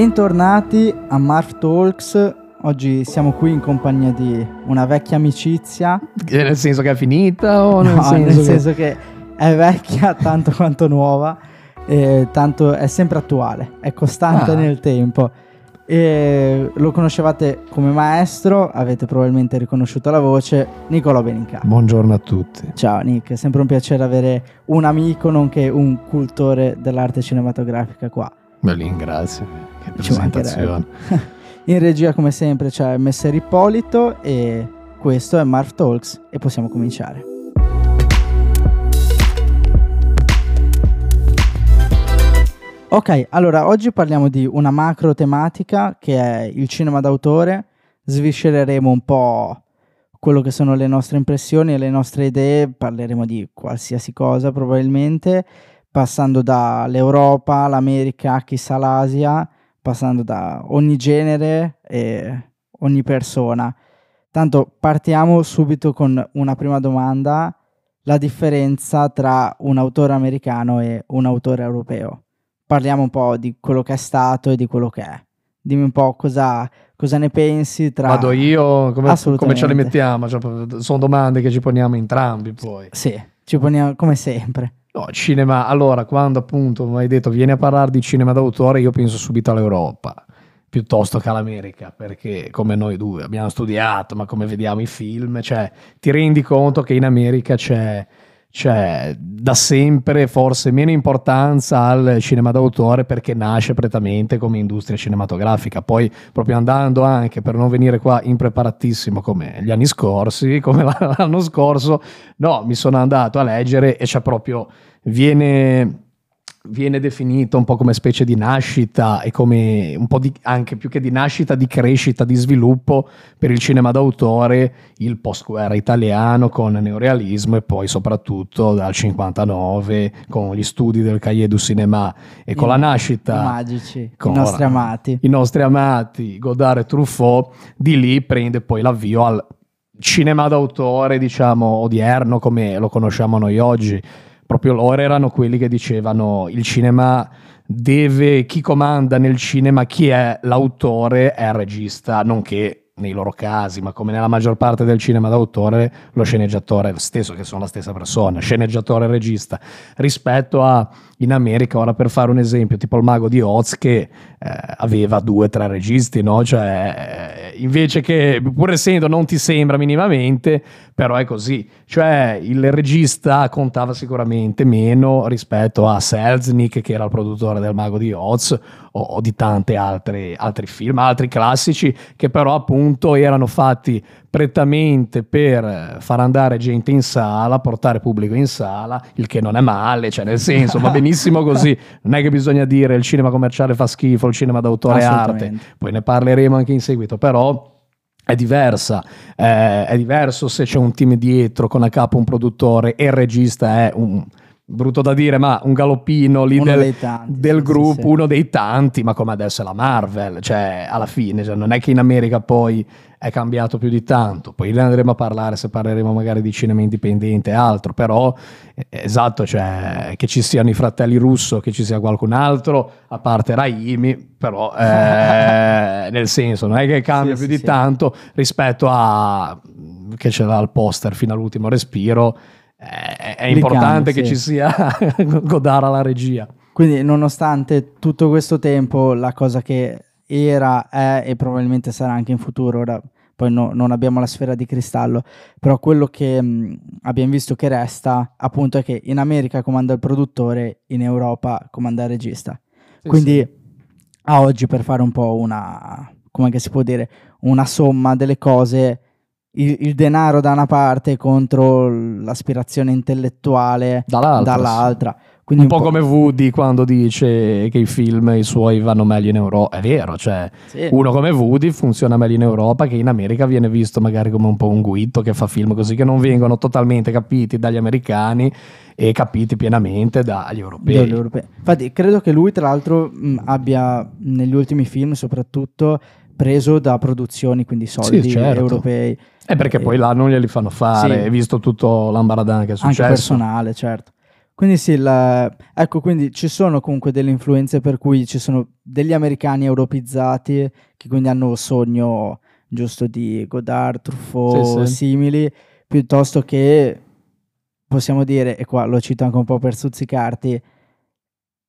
Bentornati a Marf Talks. Oggi siamo qui in compagnia di una vecchia amicizia. Eh, Nel senso che è finita o nel No, senso, nel che- senso che è vecchia tanto quanto nuova, e tanto è sempre attuale, è costante Ah. nel tempo. E lo conoscevate come maestro, avete probabilmente riconosciuto la voce, Nicolò Beninca. Buongiorno a tutti. Ciao Nick, è sempre un piacere avere un amico nonché un cultore dell'arte cinematografica qua. Ve li ringrazio. Che presentazione. In regia come sempre c'è Messer Ippolito e questo è Marv Talks e possiamo cominciare. Ok, allora oggi parliamo di una macro tematica che è il cinema d'autore, sviscereremo un po' quello che sono le nostre impressioni e le nostre idee, parleremo di qualsiasi cosa probabilmente, passando dall'Europa, l'America, chissà l'Asia, passando da ogni genere e ogni persona. Tanto partiamo subito con una prima domanda, la differenza tra un autore americano e un autore europeo. Parliamo un po' di quello che è stato e di quello che è. Dimmi un po' cosa, cosa ne pensi tra... Vado io, come, come ce le mettiamo? Cioè, sono domande che ci poniamo entrambi poi. Sì, ci poniamo come sempre. No, cinema, allora, quando appunto mi hai detto vieni a parlare di cinema d'autore, io penso subito all'Europa piuttosto che all'America, perché come noi due abbiamo studiato, ma come vediamo i film, cioè ti rendi conto che in America c'è, c'è da sempre forse meno importanza al cinema d'autore perché nasce prettamente come industria cinematografica. Poi proprio andando anche per non venire qua impreparatissimo come gli anni scorsi, come l'anno scorso, no, mi sono andato a leggere e c'è proprio viene viene definito un po' come specie di nascita e come un po' di, anche più che di nascita, di crescita, di sviluppo per il cinema d'autore, il post-guerra italiano con il neorealismo e poi soprattutto dal 59 con gli studi del Cahiers du Cinéma e con I- la I nascita magici, con- i nostri amati. i nostri amati Godard e Truffaut, di lì prende poi l'avvio al cinema d'autore, diciamo, odierno come lo conosciamo noi oggi. Proprio loro erano quelli che dicevano il cinema deve, chi comanda nel cinema, chi è l'autore è il regista, nonché nei loro casi, ma come nella maggior parte del cinema d'autore, lo sceneggiatore stesso, che sono la stessa persona, sceneggiatore e regista, rispetto a in America, ora per fare un esempio, tipo il mago di Oz che eh, aveva due o tre registi, no? Cioè, invece che, pur essendo non ti sembra minimamente, però è così. Cioè, il regista contava sicuramente meno rispetto a Selznick, che era il produttore del mago di Oz, o, o di tanti altri, altri film, altri classici, che però appunto erano fatti prettamente per far andare gente in sala, portare pubblico in sala, il che non è male, cioè nel senso va benissimo così, non è che bisogna dire il cinema commerciale fa schifo, il cinema d'autore è arte, poi ne parleremo anche in seguito, però è diversa, eh, è diverso se c'è un team dietro con a capo un produttore e il regista è un brutto da dire, ma un galoppino lì del, tanti, del gruppo, sì. uno dei tanti, ma come adesso è la Marvel, cioè alla fine, cioè, non è che in America poi è cambiato più di tanto, poi ne andremo a parlare se parleremo magari di cinema indipendente e altro, però eh, esatto, cioè che ci siano i fratelli russo, che ci sia qualcun altro, a parte Raimi, però eh, nel senso non è che cambia Sì, più sì, di tanto rispetto a che ce l'ha il poster fino all'ultimo respiro. Eh, È, Lì importante cambia, che sì. ci sia Godard alla regia. Quindi nonostante tutto questo tempo, la cosa che era, è e probabilmente sarà anche in futuro, ora poi no- non abbiamo la sfera di cristallo, però quello che mh, abbiamo visto che resta appunto è che in America comanda il produttore, in Europa comanda il regista. Quindi a oggi per fare un po' una, come si può dire, una somma delle cose, il, il denaro da una parte contro l'aspirazione intellettuale dall'altra, dall'altra. Quindi Un po' come Woody quando dice che i film i suoi vanno meglio in Europa. È vero, cioè Sì. uno come Woody funziona meglio in Europa che in America viene visto magari come un po' un guitto che fa film così che non vengono totalmente capiti dagli americani e capiti pienamente dagli europei. europei. Infatti, credo che lui, tra l'altro, mh, abbia negli ultimi film soprattutto preso da produzioni, quindi soldi certo. europei, E perché Eh, poi là non glieli fanno fare, sì. visto tutto l'ambaradan che è anche successo. personale, certo. Quindi sì, la, ecco, quindi ci sono comunque delle influenze per cui ci sono degli americani europeizzati che quindi hanno il sogno giusto di Godard, Truffaut, Sì, sì. simili, piuttosto che possiamo dire, e qua lo cito anche un po' per stuzzicarti,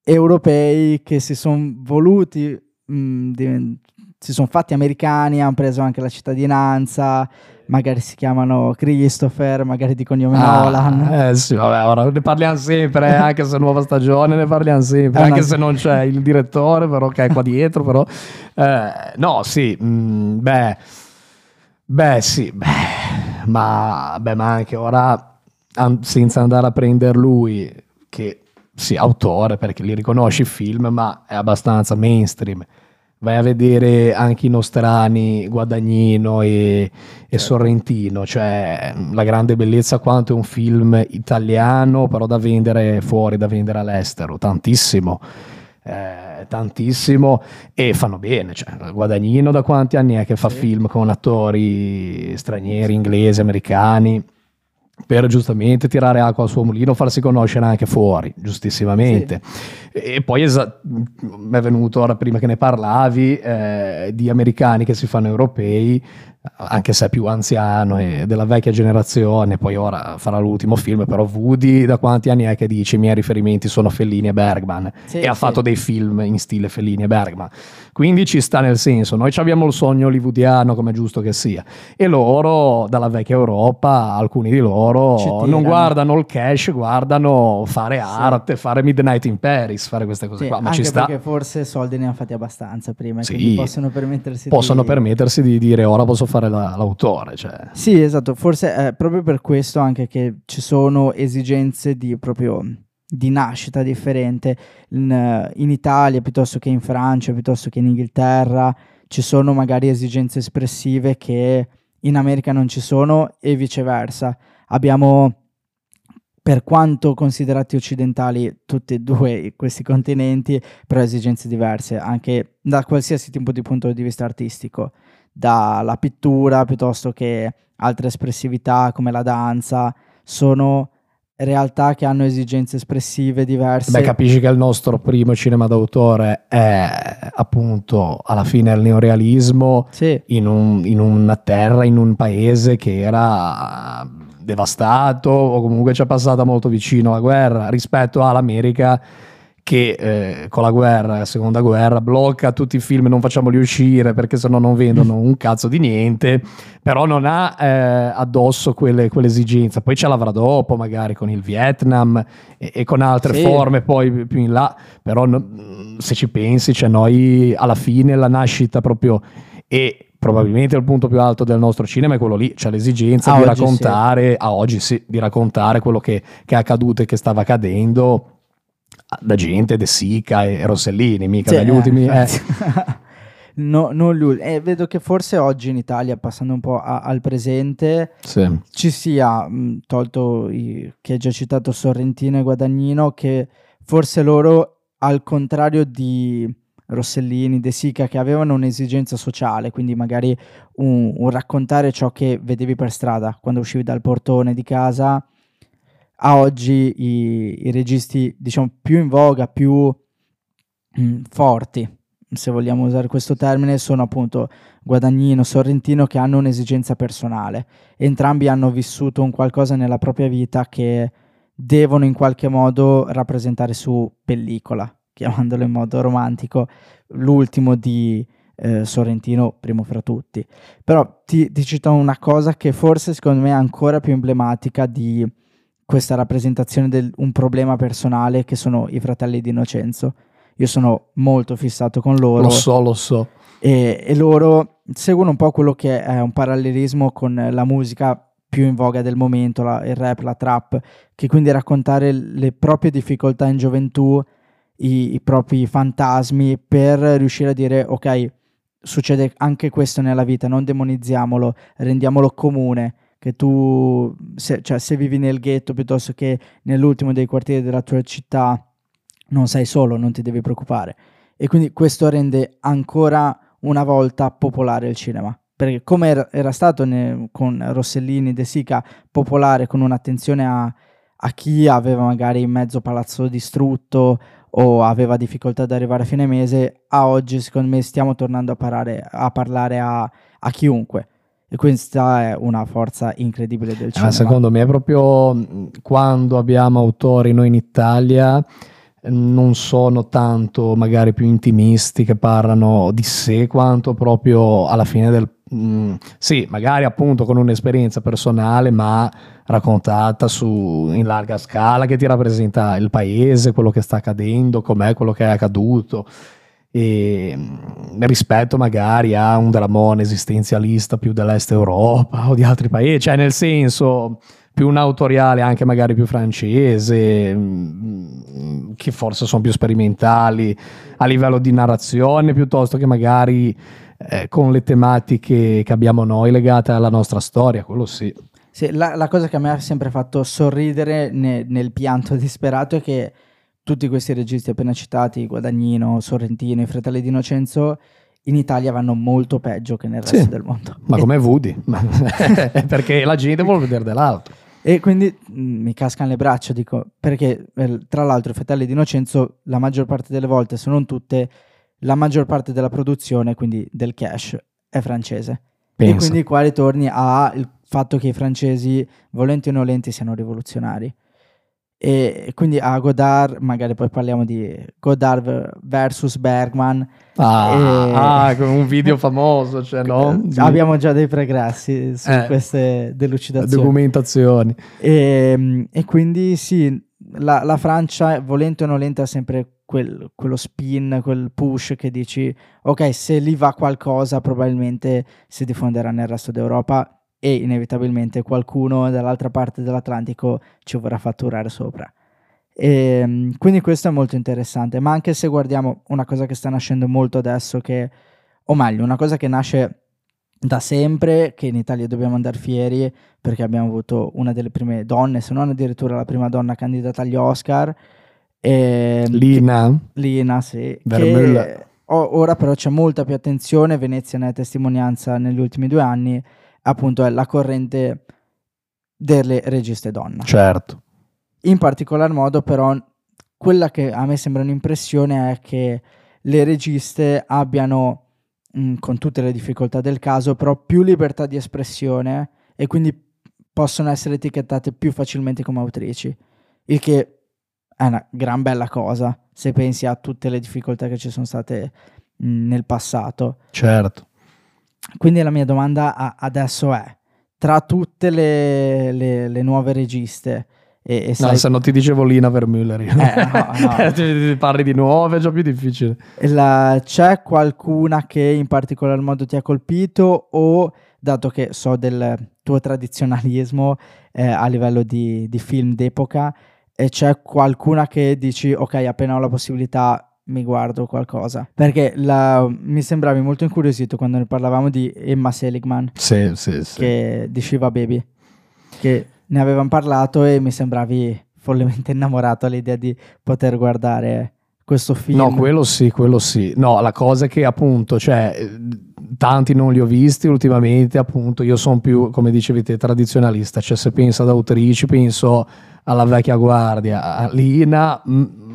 europei che si sono voluti, mh, diven- si sono fatti americani, hanno preso anche la cittadinanza, magari si chiamano Christopher, magari di cognome Nolan. Ah, eh sì, vabbè, ora ne parliamo sempre, anche se è nuova stagione ne parliamo sempre, Eh, anche se non c'è il direttore, però che è qua dietro, però. Eh, no, sì, mm, beh, beh, sì, beh, ma, beh, ma anche ora, an- senza andare a prendere lui, che sì, autore, perché li riconosci film, ma è abbastanza mainstream. Vai a vedere anche i nostrani, Guadagnino e, e Certo. Sorrentino, cioè la grande bellezza quanto è un film italiano, però da vendere fuori, da vendere all'estero, tantissimo. eh, tantissimo e fanno bene. Cioè, Guadagnino da quanti anni è che fa Sì. film con attori stranieri, inglesi, americani? Per giustamente tirare acqua al suo mulino, farsi conoscere anche fuori, giustissimamente. E poi esa- mi è venuto ora prima che ne parlavi eh, di americani che si fanno europei, anche se è più anziano e della vecchia generazione, poi ora farà l'ultimo film, però Woody da quanti anni è che dice i miei riferimenti sono Fellini e Bergman Sì, e ha sì. fatto dei film in stile Fellini e Bergman. Quindi ci sta nel senso, noi abbiamo il sogno hollywoodiano come è giusto che sia e loro dalla vecchia Europa, alcuni di loro non guardano il cash, guardano fare arte, fare Midnight in Paris, fare queste cose qua, ma ci sta. perché forse soldi ne hanno fatti abbastanza prima, possono permettersi Possono di... permettersi di dire ora posso fare la- l'autore, cioè. Sì, esatto, forse è proprio per questo anche che ci sono esigenze di proprio di nascita differente in, in Italia piuttosto che in Francia, piuttosto che in Inghilterra, ci sono magari esigenze espressive che in America non ci sono e viceversa. Abbiamo per quanto considerati occidentali tutti e due questi continenti, però esigenze diverse anche da qualsiasi tipo di punto di vista artistico dalla pittura piuttosto che altre espressività come la danza, sono realtà che hanno esigenze espressive diverse. Beh, capisci che il nostro primo cinema d'autore è appunto alla fine il neorealismo sì, in, un- in una terra, in un paese che era devastato o comunque ci è passata molto vicino la guerra rispetto all'America che eh, con la guerra, la seconda guerra, blocca tutti i film, non facciamoli uscire perché sennò non vendono un cazzo di niente, però non ha eh, addosso quelle, quell'esigenza. Poi ce l'avrà dopo, magari con il Vietnam e, e con altre Sì. forme poi più in là, però no- se ci pensi, cioè noi alla fine la nascita proprio e probabilmente il punto più alto del nostro cinema è quello lì, cioè l'esigenza A di raccontare, a oggi sì, di raccontare quello che, che è accaduto e che stava accadendo da gente, De Sica e Rossellini, mica Sì, dagli eh, ultimi. eh. infatti. No, non lui. E vedo che forse oggi in Italia, passando un po' a- al presente, Sì. ci sia, mh, tolto i, che hai già citato Sorrentino e Guadagnino, che forse loro, al contrario di Rossellini, De Sica, che avevano un'esigenza sociale, quindi magari un, un raccontare ciò che vedevi per strada quando uscivi dal portone di casa, a oggi i, i registi, diciamo, più in voga, più mh, forti, se vogliamo usare questo termine, sono appunto Guadagnino, Sorrentino che hanno un'esigenza personale. Entrambi hanno vissuto un qualcosa nella propria vita che devono in qualche modo rappresentare su pellicola, chiamandolo in modo romantico, l'ultimo di eh, Sorrentino, primo fra tutti. Però ti, ti cito una cosa che forse secondo me è ancora più emblematica di questa rappresentazione di un problema personale che sono i fratelli di Innocenzo. Io sono molto fissato con loro Lo so, lo so. e, e loro seguono un po' quello che è un parallelismo con la musica più in voga del momento, la- il rap, la trap, che quindi raccontare le proprie difficoltà in gioventù, i, i propri fantasmi, per riuscire a dire ok, succede anche questo nella vita, non demonizziamolo, rendiamolo comune, che tu, se, cioè, se vivi nel ghetto piuttosto che nell'ultimo dei quartieri della tua città, non sei solo, non ti devi preoccupare. E quindi questo rende ancora una volta popolare il cinema. Perché come era, stato ne- con Rossellini, De Sica, popolare con un'attenzione a- a chi aveva magari mezzo palazzo distrutto o aveva difficoltà ad arrivare a fine mese, a oggi secondo me stiamo tornando a, parare, a parlare a, a chiunque. E questa è una forza incredibile del cinema. Ah, secondo me è proprio quando abbiamo autori noi in Italia non sono tanto magari più intimisti che parlano di sé quanto proprio alla fine del Mm, sì, magari appunto con un'esperienza personale, ma raccontata su, in larga scala che ti rappresenta il paese, quello che sta accadendo, com'è quello che è accaduto. E, mm, rispetto magari a un dramone esistenzialista più dell'est Europa o di altri paesi, cioè nel senso più un autoriale, anche magari più francese, mm, che forse sono più sperimentali a livello di narrazione piuttosto che magari eh, con le tematiche che abbiamo noi legate alla nostra storia, quello sì. sì la, la, cosa che a me ha sempre fatto sorridere ne, nel pianto disperato è che tutti questi registi appena citati, Guadagnino, Sorrentino, i fratelli di Innocenzo, in Italia vanno molto peggio che nel resto sì, del mondo. Ma come Woody, perché la gente vuole vedere dell'altro. E quindi mh, mm, mi cascano le braccia, dico, perché eh, tra l'altro i fratelli di Innocenzo la maggior parte delle volte, se non tutte, la maggior parte della produzione, quindi del cash, è francese. Penso. E quindi qua ritorni al fatto che i francesi, volenti o nolenti, siano rivoluzionari. E quindi a Godard, magari poi parliamo di Godard versus Bergman. Ah, e... ah un video famoso, cioè, no? Abbiamo già dei pregressi su eh, queste delucidazioni. Documentazioni. E, e quindi sì, la, la Francia, volente o nolente, ha sempre quel, quello spin, quel push che dici, ok, se lì va qualcosa probabilmente si diffonderà nel resto d'Europa e inevitabilmente qualcuno dall'altra parte dell'Atlantico ci vorrà fatturare sopra. E, ehm, quindi questo è molto interessante, ma anche se guardiamo una cosa che sta nascendo molto adesso, che, o meglio, una cosa che nasce da sempre, che in Italia dobbiamo andare fieri perché abbiamo avuto una delle prime donne, se non addirittura la prima donna candidata agli Oscar, eh, Lina. Che, Lina, sì. Che, ora però c'è molta più attenzione, Venezia ne è testimonianza negli ultimi due anni, appunto è la corrente delle registe donna. Certo. In particolar modo però quella che a me sembra un'impressione è che le registe abbiano, mh, mm, con tutte le difficoltà del caso, però più libertà di espressione e quindi possono essere etichettate più facilmente come autrici, il che è una gran bella cosa se pensi a tutte le difficoltà che ci sono state mh, nel passato. Certo. Quindi la mia domanda adesso è, tra tutte le, le, le nuove registe, e, e sai... No, se no ti dicevo Lina Vermüller. Eh, no, no. Parli di nuove, è già più difficile. La, c'è qualcuna che in particolar modo ti ha colpito o, dato che so del tuo tradizionalismo eh, a livello di, di film d'epoca, e c'è qualcuna che dici ok appena ho la possibilità mi guardo qualcosa. Perché la, mi sembravi molto incuriosito quando ne parlavamo di Emma Seligman. Sì, sì, sì. che di Shiva Baby. Che ne avevamo parlato e mi sembravi follemente innamorato all'idea di poter guardare questo film. No quello sì quello sì. No la cosa è che appunto cioè tanti non li ho visti ultimamente appunto io sono più come dicevi te tradizionalista. Cioè se penso ad autrici penso alla vecchia guardia. Lina, m- m-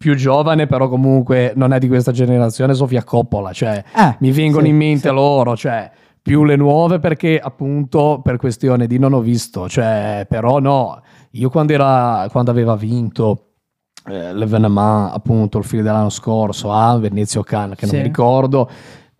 più giovane, però comunque non è di questa generazione, Sofia Coppola, cioè eh, mi vengono sì, in mente sì. loro, cioè più le nuove perché appunto per questione di non ho visto, cioè però no, io quando, era, quando aveva vinto eh, l'Evenement, appunto il film dell'anno scorso a Venezia Cannes, che sì. non mi ricordo,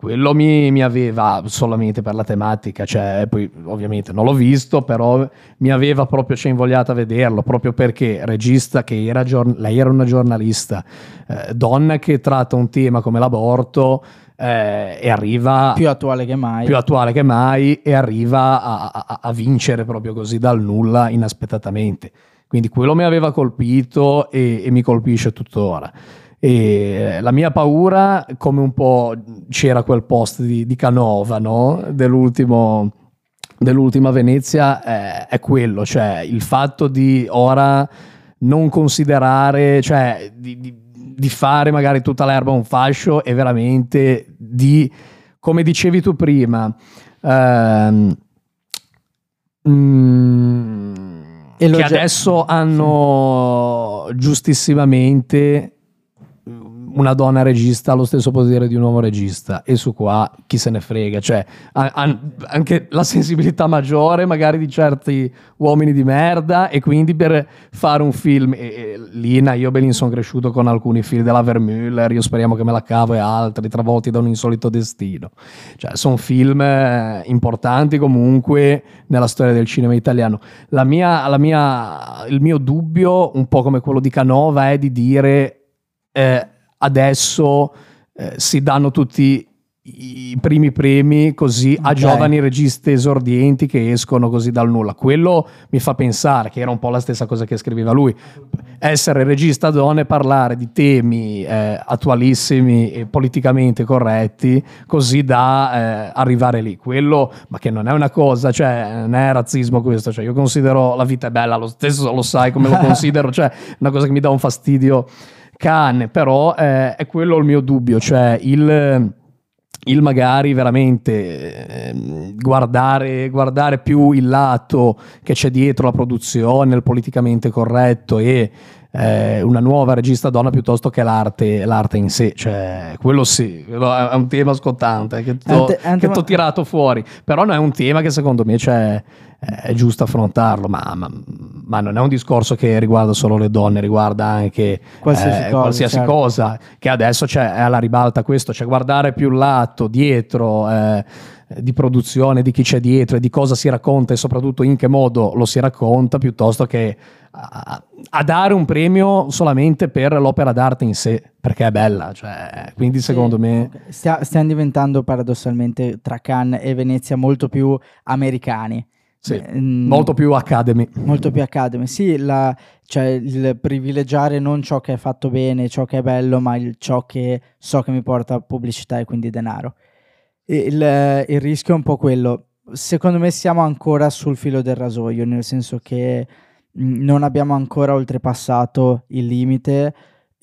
quello mi, mi, aveva solamente per la tematica, cioè poi ovviamente non l'ho visto, però mi aveva proprio invogliato a vederlo, proprio perché regista che era, lei era una giornalista, eh, donna che tratta un tema come l'aborto eh, e arriva... Più attuale che mai. Più attuale che mai e arriva a, a, a vincere proprio così dal nulla inaspettatamente. Quindi quello mi aveva colpito e, e mi colpisce tuttora. E la mia paura, come un po' c'era quel post di, di Canova, no? dell'ultimo, dell'ultima Venezia, è, è, quello, cioè il fatto di ora non considerare, cioè di, di, di fare magari tutta l'erba un fascio e veramente di, come dicevi tu prima, ehm, mm, che adesso hanno giustissimamente una donna regista ha lo stesso potere di un uomo regista. E su qua chi se ne frega, cioè ha, ha anche la sensibilità maggiore magari di certi uomini di merda. E quindi per fare un film, e, e, Lina, io Belin sono cresciuto con alcuni film della Vermüller, io speriamo che me la cavo e altri, travolti da un insolito destino, cioè sono film eh, importanti comunque nella storia del cinema italiano. La mia, la mia, il mio dubbio, un po' come quello di Canova, è di dire... Eh, adesso eh, si danno tutti i primi premi così a giovani registi esordienti che escono così dal nulla. Quello mi fa pensare che era un po' la stessa cosa che scriveva lui. Essere regista donna e parlare di temi eh, attualissimi e politicamente corretti così da eh, arrivare lì. Quello, ma che non è una cosa, cioè non è razzismo questo, cioè io considero la vita è bella, lo stesso lo sai come lo considero, cioè una cosa che mi dà un fastidio cane, però eh, è quello il mio dubbio, cioè il, il magari veramente eh, guardare, guardare, più il lato che c'è dietro la produzione, il politicamente corretto e eh, una nuova regista donna piuttosto che l'arte, l'arte in sé, cioè quello sì, quello è un tema scottante che ti ho tirato fuori, però non è un tema che secondo me c'è è giusto affrontarlo, ma, ma, ma, non è un discorso che riguarda solo le donne, riguarda anche qualsiasi, eh, cosa, qualsiasi certo. cosa, che adesso è alla ribalta questo, cioè guardare più lato dietro eh, di produzione, di chi c'è dietro e di cosa si racconta e soprattutto in che modo lo si racconta, piuttosto che a, a dare un premio solamente per l'opera d'arte in sé, perché è bella, cioè, quindi secondo sì, me... Stia, stiamo diventando paradossalmente tra Cannes e Venezia molto più americani sì, mm, molto più Academy. Molto più Academy, sì, la, cioè il privilegiare non ciò che è fatto bene, ciò che è bello, ma il, ciò che so che mi porta pubblicità e quindi denaro. Il, il rischio è un po' quello. Secondo me siamo ancora sul filo del rasoio, nel senso che mm, non abbiamo ancora oltrepassato il limite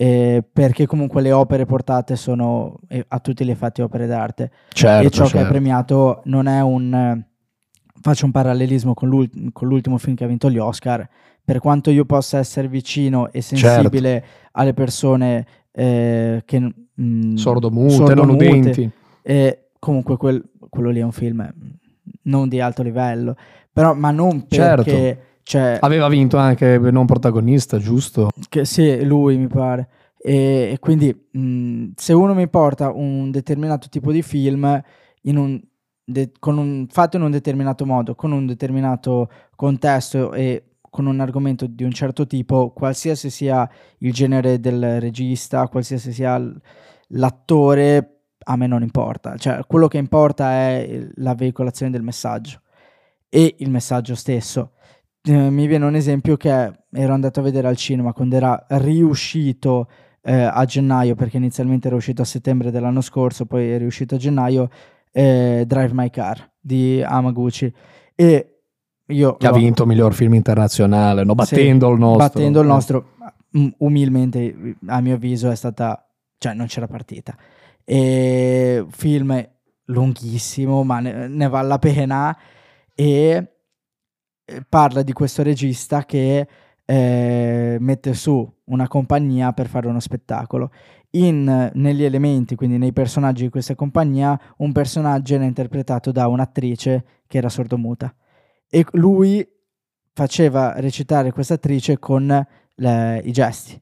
eh, perché comunque le opere portate sono eh, a tutti gli effetti opere d'arte certo, e ciò certo. che è certo. premiato non è un faccio un parallelismo con, l'ult- con, l'ultimo film che ha vinto gli Oscar, per quanto io possa essere vicino e sensibile certo. alle persone eh, che... Mh, mm, sordomute, sordomute, non udenti. Comunque quel, quello lì è un film mm, non di alto livello, però, ma non perché... Certo. Cioè, Aveva vinto anche non protagonista, giusto? Che, sì, lui mi pare. E, e quindi mh, mm, se uno mi porta un determinato tipo di film in un de- un, fatto in un determinato modo, con un determinato contesto e con un argomento di un certo tipo, qualsiasi sia il genere del regista, qualsiasi sia l'attore, a me non importa. Cioè, quello che importa è la veicolazione del messaggio e il messaggio stesso. Eh, mi viene un esempio che ero andato a vedere al cinema quando era riuscito eh, a gennaio, perché inizialmente era uscito a settembre dell'anno scorso, poi è riuscito a gennaio eh, Drive My Car di Amaguchi e io che ha vinto miglior film internazionale no? battendo sì, il nostro battendo il eh. nostro umilmente a mio avviso è stata cioè non c'era partita e film lunghissimo ma ne, ne vale la pena e parla di questo regista che eh, mette su una compagnia per fare uno spettacolo in, negli elementi, quindi nei personaggi di questa compagnia, un personaggio era interpretato da un'attrice che era sordomuta e lui faceva recitare questa attrice con le, i gesti.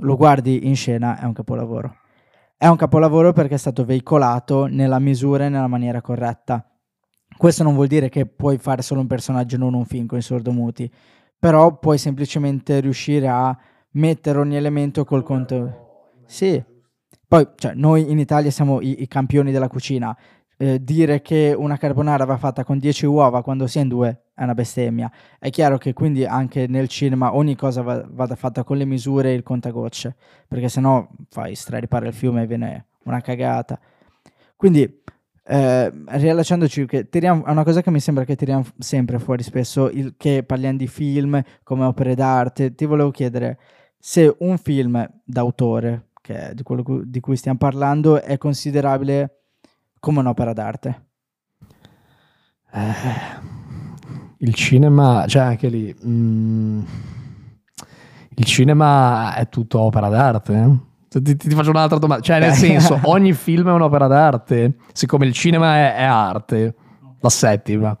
Lo guardi in scena, è un capolavoro. È un capolavoro perché è stato veicolato nella misura e nella maniera corretta. Questo non vuol dire che puoi fare solo un personaggio non un film con i sordomuti, però puoi semplicemente riuscire a mettere ogni elemento col conto sì. Poi, cioè, noi in Italia siamo i, i campioni della cucina. Eh, dire che una carbonara va fatta con 10 uova quando si è in due è una bestemmia. È chiaro che quindi anche nel cinema ogni cosa va, vada fatta con le misure e il contagocce, perché sennò fai straripare il fiume e viene una cagata. Quindi, eh, riallacciandoci, che tiriamo, è una cosa che mi sembra che tiriamo sempre fuori spesso, il, che parliamo di film come opere d'arte. Ti volevo chiedere se un film d'autore che è di quello di cui stiamo parlando, è considerabile come un'opera d'arte? Eh, il cinema, cioè anche lì, mm, il cinema è tutto opera d'arte. eh? Ti, ti- faccio un'altra domanda, cioè nel senso, ogni film è un'opera d'arte, siccome il cinema è, è arte, la settima.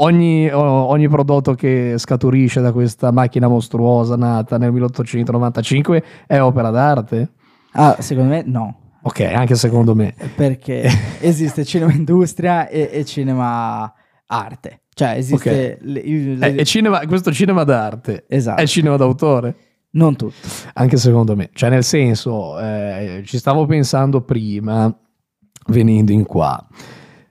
Ogni, ogni prodotto che scaturisce da questa macchina mostruosa nata nel 1895 è opera d'arte? Ah, secondo me no, Ok, anche secondo me. perché esiste cinema industria e, e cinema arte. Cioè esiste... le- il- È, è cinema- questo cinema d'arte Esatto, è cinema d'autore? non tutto. Anche secondo me, cioè nel senso, eh, ci stavo pensando prima, venendo in qua,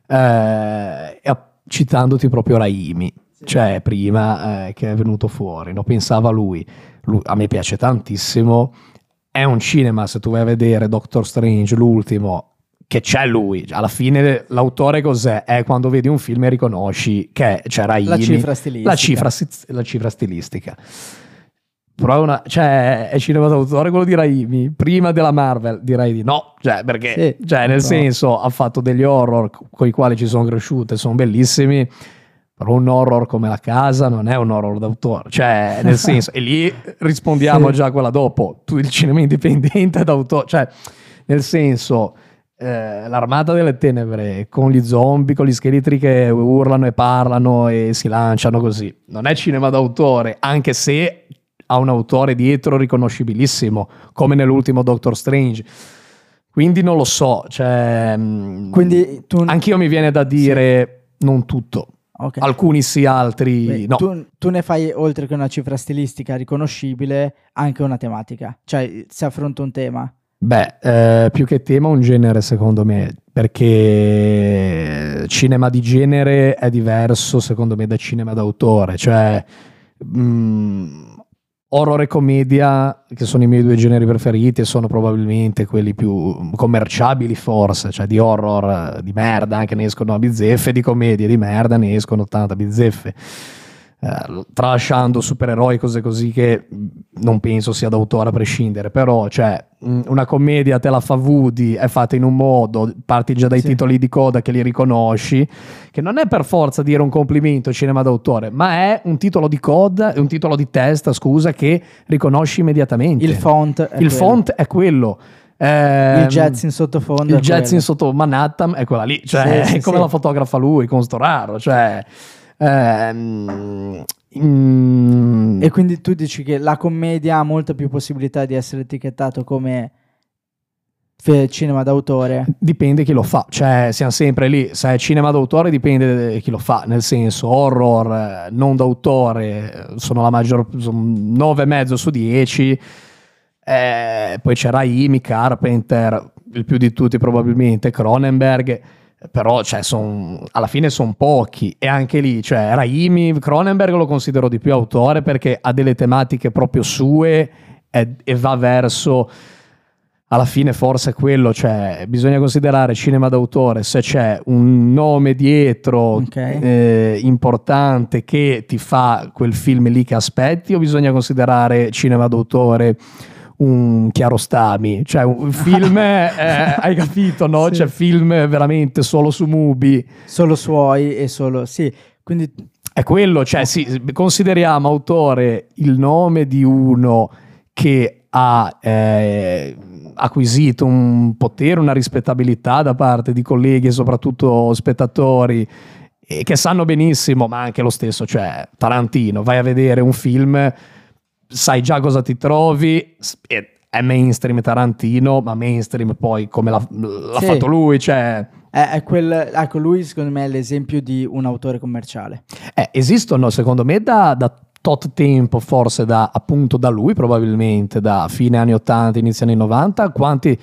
eh, citandoti proprio Raimi, cioè prima eh, che è venuto fuori, no? pensava lui, Lui- a me piace tantissimo, è un cinema, se tu vai a vedere Doctor Strange, l'ultimo, che c'è lui, alla fine l'autore cos'è? È quando vedi un film e riconosci che c'è Raimi, La cifra stilistica. la cifra, la cifra stilistica. Però è, una, cioè, è cinema d'autore quello di Raimi. Prima della Marvel direi di no. Cioè, perché, Sì, cioè, nel però- senso, ha fatto degli horror con i quali ci sono cresciute, sono bellissimi. Però un horror come La Casa non è un horror d'autore. Cioè, nel senso, e lì rispondiamo Sì. già a quella dopo. Tu il cinema indipendente d'autore. Cioè, nel senso, eh, l'armata delle tenebre con gli zombie, con gli scheletri che urlano e parlano e si lanciano così. Non è cinema d'autore, anche se ha un autore dietro riconoscibilissimo, come nell'ultimo Doctor Strange. Quindi non lo so, cioè, mh, Quindi tu... anch'io mi viene da dire non tutto. ok. Alcuni sì, altri Beh, no. tu, tu ne fai oltre che una cifra stilistica riconoscibile anche una tematica, cioè si affronta un tema. Beh, eh, più che tema un genere secondo me, perché cinema di genere è diverso secondo me da cinema d'autore, cioè mh, horror e commedia, che sono i miei due generi preferiti e sono probabilmente quelli più commerciabili forse, cioè di horror eh, di merda anche ne escono a bizzeffe, di commedia di merda ne escono 80 bizzeffe. Eh, tralasciando supereroi, cose così che non penso sia d'autore a prescindere, però cioè, una commedia te la fa Woody, è fatta in un modo, parti già dai Sì. titoli di coda che li riconosci, che non è per forza dire un complimento cinema d'autore, ma è un titolo di coda, un titolo di testa, scusa, che riconosci immediatamente. Il font è Il quello. font è quello. Ehm, il jazz in sottofondo il jazz in sotto Manhattan è quella lì, cioè Sì, sì, come la fotografa lui con sto raro, cioè ehm, mm, E quindi tu dici che la commedia ha molta più possibilità di essere etichettato come cinema d'autore. dipende chi lo fa, cioè siamo sempre lì, se è cinema d'autore dipende da chi lo fa, nel senso horror non d'autore sono la maggior, sono 9,5 su 10, eh, poi c'è Raimi, Carpenter, il più di tutti probabilmente, Cronenberg, però cioè, son- alla fine sono pochi e anche lì, cioè Raimi, Cronenberg lo considero di più autore perché ha delle tematiche proprio sue e, e va verso alla fine forse quello, cioè bisogna considerare cinema d'autore se c'è un nome dietro Ok. eh, importante che ti fa quel film lì che aspetti o bisogna considerare cinema d'autore un Chiarostami, cioè un film, eh, hai capito, no? Sì. Cioè film veramente solo su Mubi. Solo suoi e solo... Sì, quindi È quello, cioè sì, consideriamo autore il nome di uno che ha eh, acquisito un potere, una rispettabilità da parte di colleghi e soprattutto spettatori e che sanno benissimo, ma anche lo stesso, cioè Tarantino, vai a vedere un film, sai già cosa ti trovi, è mainstream Tarantino, ma mainstream poi come l'ha, l'ha Sì. fatto lui, cioè è, è quel... Ecco, lui secondo me è l'esempio di un autore commerciale. Eh, esistono secondo me da, da tot tempo, forse da appunto da lui probabilmente, da fine anni 80, inizio anni 90, quanti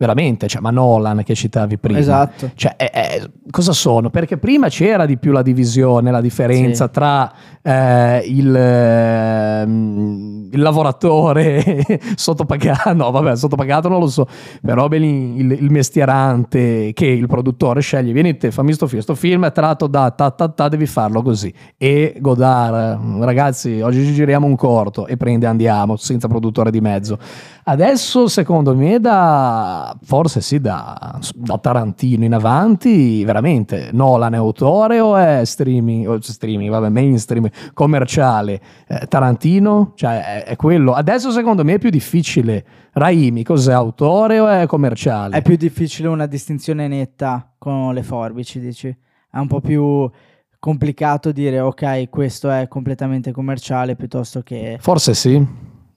veramente, cioè ma Nolan che citavi prima. Esatto. Cioè, eh, eh, cosa sono? Perché prima c'era di più la divisione, la differenza Sì. tra eh, il, ehm, il lavoratore sottopagato, no vabbè, sottopagato non lo so, però il, il mestierante che il produttore sceglie, vieni te, fammi sto film, sto film è tratto da ta ta ta, devi farlo così. E Godard, ragazzi, oggi ci giriamo un corto e prende andiamo, senza produttore di mezzo. Adesso, secondo me, da da, forse sì, da, da, Tarantino in avanti, veramente, Nolan è autore o è streaming, o streaming, vabbè, mainstream, commerciale? Eh, Tarantino? Cioè, è, è, quello. Adesso secondo me è più difficile. Raimi, cos'è, autore o è commerciale? È più difficile una distinzione netta con le forbici, dici? È un po' più complicato dire ok, questo è completamente commerciale piuttosto che... Forse sì.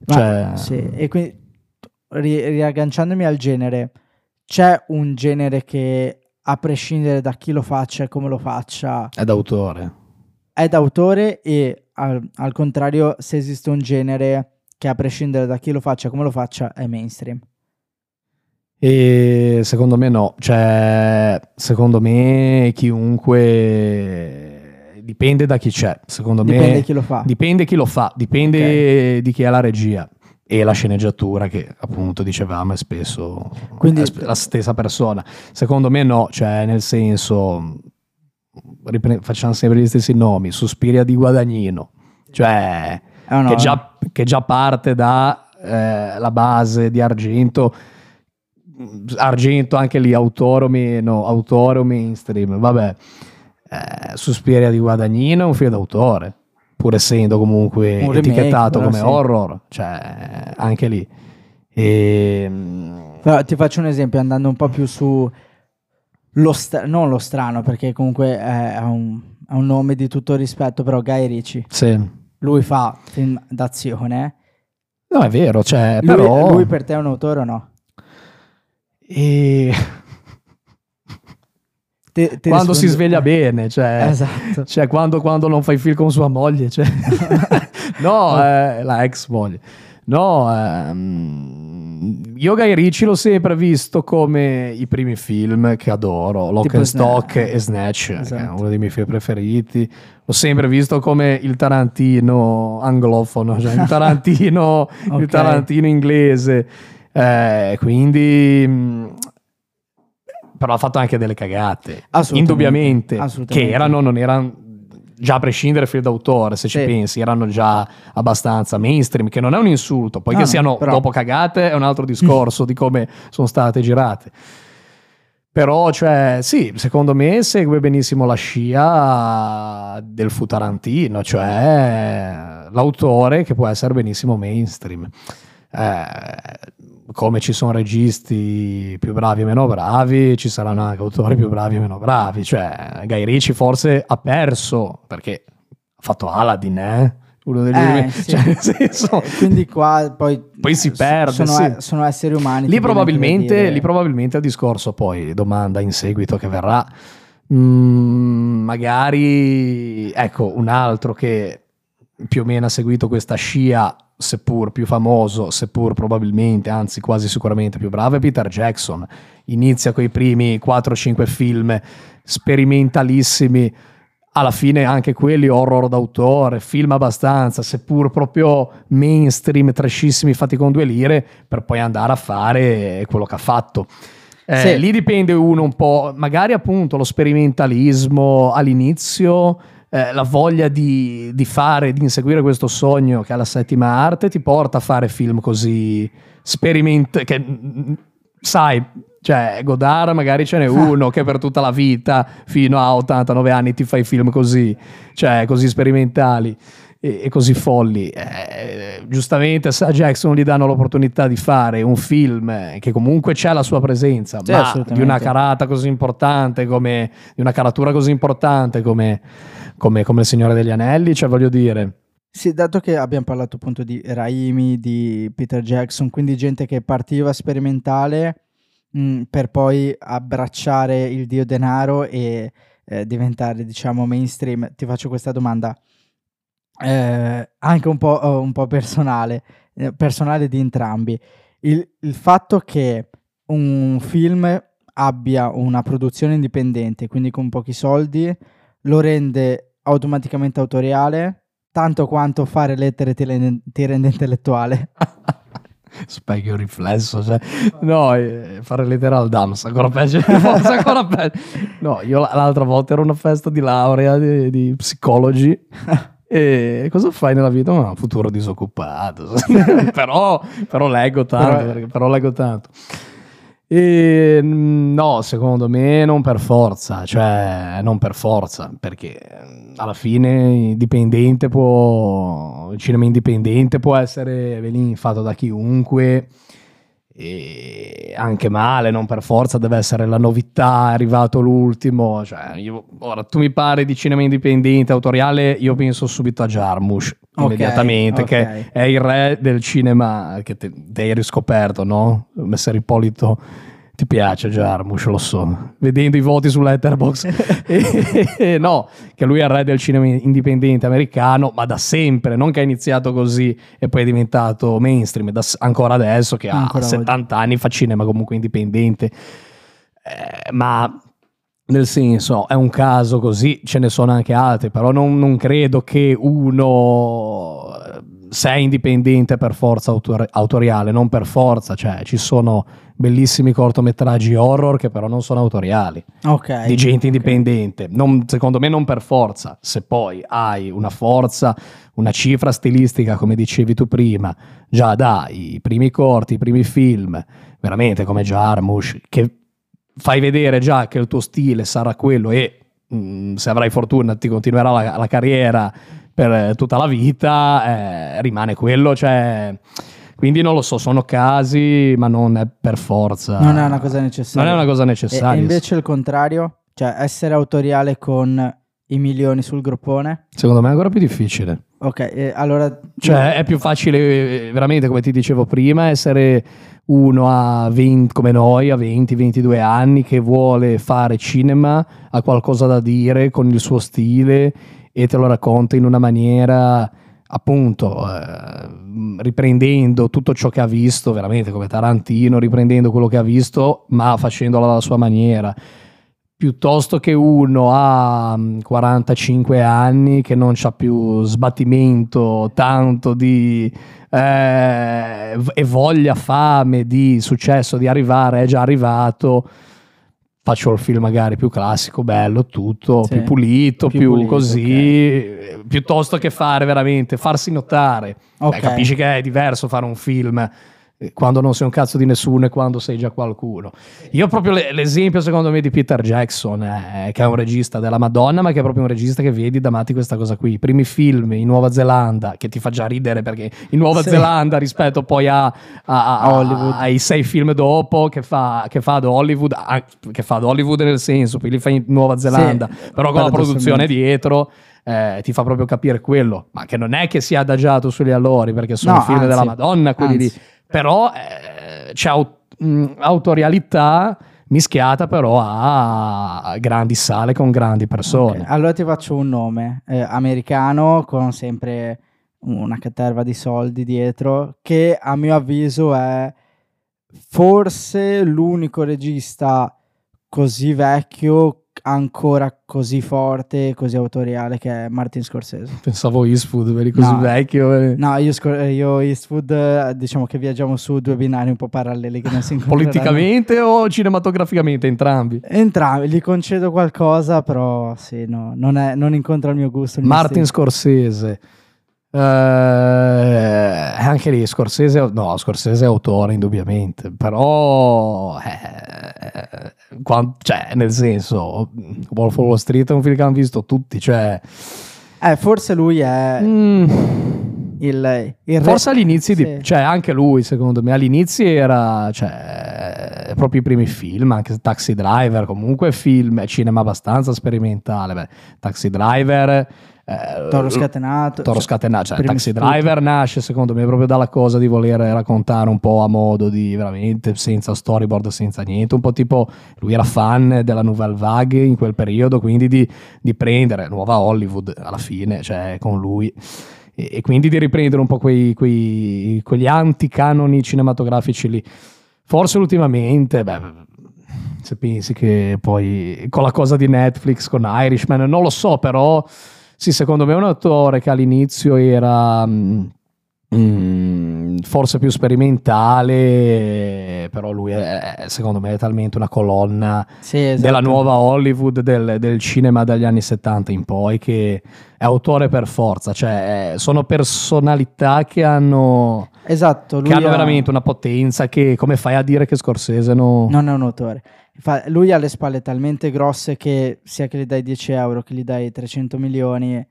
Cioè... sì. E quindi riagganciandomi al genere, c'è un genere che a prescindere da chi lo faccia e come lo faccia... È d'autore. È d'autore e al, al contrario se esiste un genere che a prescindere da chi lo faccia e come lo faccia è mainstream. E secondo me no, cioè secondo me chiunque dipende da chi c'è, secondo dipende me dipende chi lo fa. Dipende chi lo fa, dipende okay. di chi è la regia e la sceneggiatura che appunto dicevamo è spesso Quindi, la stessa persona. Secondo me no, cioè nel senso ripre- facciamo sempre gli stessi nomi, Suspiria di Guadagnino, cioè oh no, che, già, che, già, parte da eh, base di Argento Argento anche lì autore o meno, autore o mainstream, vabbè. Eh, Suspiria di Guadagnino è un film d'autore pur essendo comunque un etichettato remake, come sì. horror, cioè anche lì. E... Ehm, però ti faccio un esempio andando un po' più su lo st- non lo strano perché comunque ha un, un, nome di tutto rispetto, però Guy Ricci. Sì. Lui fa film d'azione. No, è vero, cioè, lui, però... lui per te è un autore o no? E te, te quando si sveglia bene, cioè, esatto. cioè quando, quando, non fai film con sua moglie, cioè. no, eh, la ex moglie. No, ehm, io Guy Ricci l'ho sempre visto come i primi film che adoro, Lock and Stock Snatch. e Snatch, è esatto. uno dei miei film preferiti. L'ho sempre visto come il Tarantino anglofono, cioè il Tarantino, okay. il Tarantino inglese. Eh, quindi però ha fatto anche delle cagate, assolutamente, indubbiamente, assolutamente. che erano, non erano già a prescindere film d'autore, se sì. ci pensi, erano già abbastanza mainstream, che non è un insulto, poi no, che siano però... dopo cagate è un altro discorso di come sono state girate. Però, cioè, sì, secondo me segue benissimo la scia del fu Tarantino, cioè l'autore che può essere benissimo mainstream. Eh, come ci sono registi più bravi e meno bravi, ci saranno anche autori più bravi e meno bravi. Cioè, Guy Ricci forse ha perso perché ha fatto Aladdin, eh? Uno degli eh, sì. cioè, nel senso... Quindi qua poi, poi si perde. Sono, sì. sono esseri umani. Lì probabilmente, lì probabilmente il discorso, poi domanda in seguito che verrà, mm, magari ecco un altro che più o meno ha seguito questa scia seppur più famoso, seppur probabilmente, anzi quasi sicuramente più bravo, è Peter Jackson. Inizia con i primi 4-5 film sperimentalissimi, alla fine anche quelli horror d'autore, film abbastanza, seppur proprio mainstream, trashissimi fatti con due lire, per poi andare a fare quello che ha fatto. Eh, sì. Lì dipende uno un po', magari appunto lo sperimentalismo all'inizio eh, la voglia di, di, fare, di inseguire questo sogno che è la settima arte ti porta a fare film così sperimenti che sai cioè Godard magari ce n'è uno che per tutta la vita fino a 89 anni ti fai film così cioè così sperimentali e, e così folli. Eh, giustamente a Jackson gli danno l'opportunità di fare un film che comunque c'è la sua presenza sì, ma di una carata così importante come di una caratura così importante come come, come il Signore degli Anelli, cioè voglio dire... Sì, dato che abbiamo parlato appunto di Raimi, di Peter Jackson, quindi gente che partiva sperimentale mh, mm, per poi abbracciare il dio denaro e eh, diventare, diciamo, mainstream, ti faccio questa domanda eh, anche un po', oh, un po personale, eh, personale di entrambi. Il, il fatto che un film abbia una produzione indipendente, quindi con pochi soldi, lo rende automaticamente autoriale, tanto quanto fare lettere ti rende, ti rende intellettuale. Specchio riflesso, cioè, no, eh, fare lettere al Dams, ancora peggio, forse ancora peggio. No, io l'altra volta ero una festa di laurea di, di psicologi e cosa fai nella vita? Un futuro disoccupato, però, però leggo tanto, però leggo tanto. E, mm, no, secondo me non per forza, cioè non per forza, perché mm, alla fine dipendente può, il cinema indipendente può essere fatto da chiunque e anche male, non per forza deve essere la novità, è arrivato l'ultimo. Cioè, io, ora tu mi parli di cinema indipendente, autoriale, io penso subito a Jarmusch okay, immediatamente, okay. che è il re del cinema che ti hai riscoperto, no? Messer Ippolito ti piace Jarmusch, lo so. Vedendo i voti su Letterboxd. e, no, che lui è il re del cinema indipendente americano, ma da sempre, non che ha iniziato così e poi è diventato mainstream, da, ancora adesso che ancora ha 70 oggi. anni fa cinema comunque indipendente. Eh, ma nel senso, è un caso così, ce ne sono anche altri, però non, non credo che uno se indipendente per forza autor- autoriale, non per forza, cioè ci sono bellissimi cortometraggi horror che però non sono autoriali, okay, di gente indipendente, non, secondo me non per forza, se poi hai una forza, una cifra stilistica come dicevi tu prima, già dai, i primi corti, i primi film, veramente come Jarmusch, che fai vedere già che il tuo stile sarà quello e mh, mm, se avrai fortuna ti continuerà la, la carriera per tutta la vita, eh, rimane quello, cioè... Quindi non lo so, sono casi, ma non è per forza. Non è una cosa necessaria. Non è una cosa necessaria. E, invece il contrario, cioè essere autoriale con i milioni sul groppone? Secondo me è ancora più difficile. Ok, eh, allora... Cioè è più facile, veramente come ti dicevo prima, essere uno a 20, come noi, a 20-22 anni, che vuole fare cinema, ha qualcosa da dire con il suo stile e te lo racconta in una maniera appunto eh, riprendendo tutto ciò che ha visto, veramente come Tarantino, riprendendo quello che ha visto, ma facendolo alla sua maniera. Piuttosto che uno a 45 mm, anni che non ha più sbattimento tanto di eh, e voglia, fame di successo, di arrivare, è già arrivato faccio il film magari più classico, bello, tutto, sì, più pulito, più, più pulito, così, okay. piuttosto che fare veramente, farsi notare. Okay. Beh, capisci che è diverso fare un film quando non sei un cazzo di nessuno e quando sei già qualcuno. Io proprio l'esempio secondo me di Peter Jackson, eh, che è un regista della Madonna, ma che è proprio un regista che vedi davanti questa cosa qui. I primi film in Nuova Zelanda, che ti fa già ridere perché in Nuova sì. Zelanda rispetto poi a, a, a, Hollywood. ai sei film dopo che fa, che fa ad Hollywood, che fa ad Hollywood nel senso, poi li fa in Nuova Zelanda, sì, però con la produzione dietro. Eh, ti fa proprio capire quello, ma che non è che sia adagiato sugli allori perché sono no, film anzi, della Madonna, quelli anzi. lì però eh, c'è aut- mh, autorialità mischiata però a grandi sale con grandi persone. Okay. Allora ti faccio un nome eh, americano con sempre una caterva di soldi dietro che a mio avviso è forse l'unico regista così vecchio ancora così forte, così autoriale che è Martin Scorsese. Pensavo Eastwood, vedi così no, vecchio. Eh. No, io, io Eastwood diciamo che viaggiamo su due binari un po' paralleli che non si Politicamente o cinematograficamente? Entrambi? Entrambi, gli concedo qualcosa, però sì, no, non, è, non incontra il mio gusto. Il Martin mio Scorsese. Uh, anche lì Scorsese, no, Scorsese è autore indubbiamente, però eh, quando, cioè, nel senso, Wolf of Wall Street è un film che hanno visto tutti, cioè... Eh, forse lui è... Mm. Il, il Forse all'inizio, sì. di, cioè anche lui secondo me all'inizio era cioè, proprio i primi film, anche Taxi Driver, comunque film, cinema abbastanza sperimentale. Beh, Taxi Driver eh, Toro scatenato. Toro scatenato, cioè Taxi Driver nasce secondo me proprio dalla cosa di voler raccontare un po' a modo di veramente senza storyboard, senza niente, un po' tipo lui era fan della Nouvelle Vague in quel periodo, quindi di, di prendere nuova Hollywood alla fine, cioè con lui e, e quindi di riprendere un po' quei, quei, quegli anticanoni cinematografici lì. Forse ultimamente, beh, se pensi che poi con la cosa di Netflix, con Irishman, non lo so, però sì, secondo me è un attore che all'inizio era mm, mm, forse più sperimentale, però lui è, secondo me è talmente una colonna sì, esatto. della nuova Hollywood, del, del, cinema dagli anni 70 in poi, che è autore per forza, cioè sono personalità che hanno Esatto, lui che hanno ha- veramente una potenza che come fai a dire che Scorsese no... non è un autore. Fa- lui ha le spalle talmente grosse che sia che gli dai 10 euro che gli dai 300 milioni,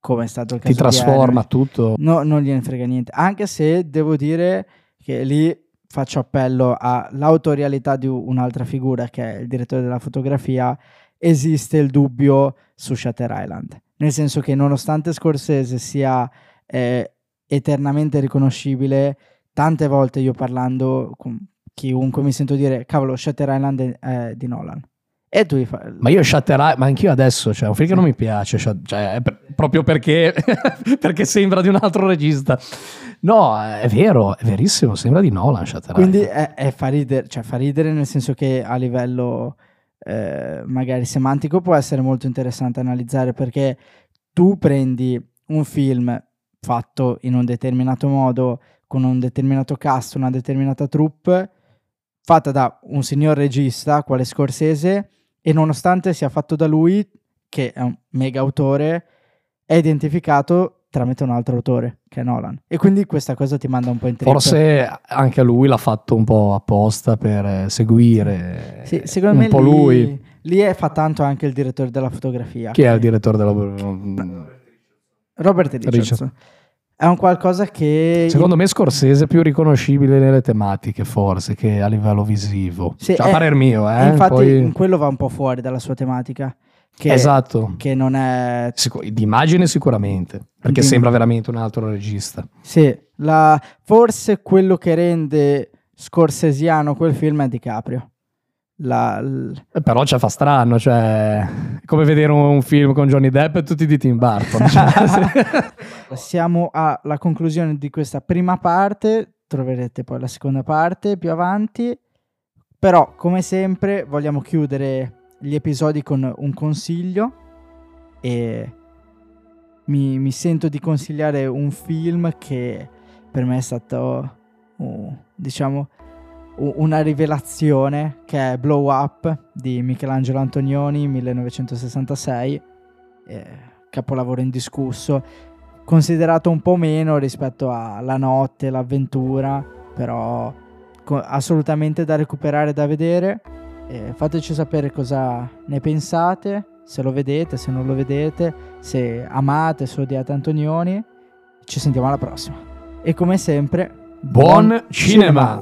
come è stato il caso ti trasforma di tutto. No, non gliene frega niente. Anche se devo dire che lì faccio appello all'autorialità di un'altra figura che è il direttore della fotografia, esiste il dubbio su Shutter Island. Nel senso che nonostante Scorsese sia eh, eternamente riconoscibile, tante volte io parlando con chiunque mi sento dire cavolo Shutter Island è, è di Nolan. E tu fai... Ma io Shutter Island, ma anch'io adesso, cioè, un film che non mi piace, cioè, per- proprio perché, perché sembra di un altro regista. No, è vero, è verissimo, sembra di Nolan Shutter Quindi Island. è, è fa, ridere, cioè fa ridere nel senso che a livello eh, magari semantico può essere molto interessante analizzare perché tu prendi un film fatto in un determinato modo, con un determinato cast, una determinata troupe, fatta da un signor regista, quale Scorsese, e nonostante sia fatto da lui, che è un mega autore, è identificato tramite un altro autore, che è Nolan. E quindi questa cosa ti manda un po' in trip. Forse anche lui l'ha fatto un po' apposta per eh, seguire Sì, secondo un me po' lì, lui. lì è- fa tanto anche il direttore della fotografia. Chi è il direttore della... Robert Richardson. È un qualcosa che... Secondo me Scorsese è più riconoscibile nelle tematiche, forse, che a livello visivo. Sì, cioè, a è- parer mio, eh. Infatti Poi- quello va un po' fuori dalla sua tematica. Che, Esatto. Che non è... Sicu- di immagine sicuramente, perché Di- sembra veramente un altro regista. Sì, la- forse quello che rende scorsesiano quel film è DiCaprio. La, l- Eh, Però cioè, fa strano, cioè, è come vedere un, un film con Johnny Depp e tutti di Tim Burton. cioè. Siamo alla conclusione di questa prima parte, troverete poi la seconda parte più avanti, però come sempre vogliamo chiudere gli episodi con un consiglio e mi, mi sento di consigliare un film che per me è stato, uh, diciamo, una rivelazione che è Blow Up di Michelangelo Antonioni 1966 eh, capolavoro indiscusso considerato un po' meno rispetto a La notte, l'avventura però co- assolutamente da recuperare da vedere. Eh, fateci sapere cosa ne pensate se lo vedete, se non lo vedete se amate, se odiate Antonioni. Ci sentiamo alla prossima. E come sempre Buon cinema.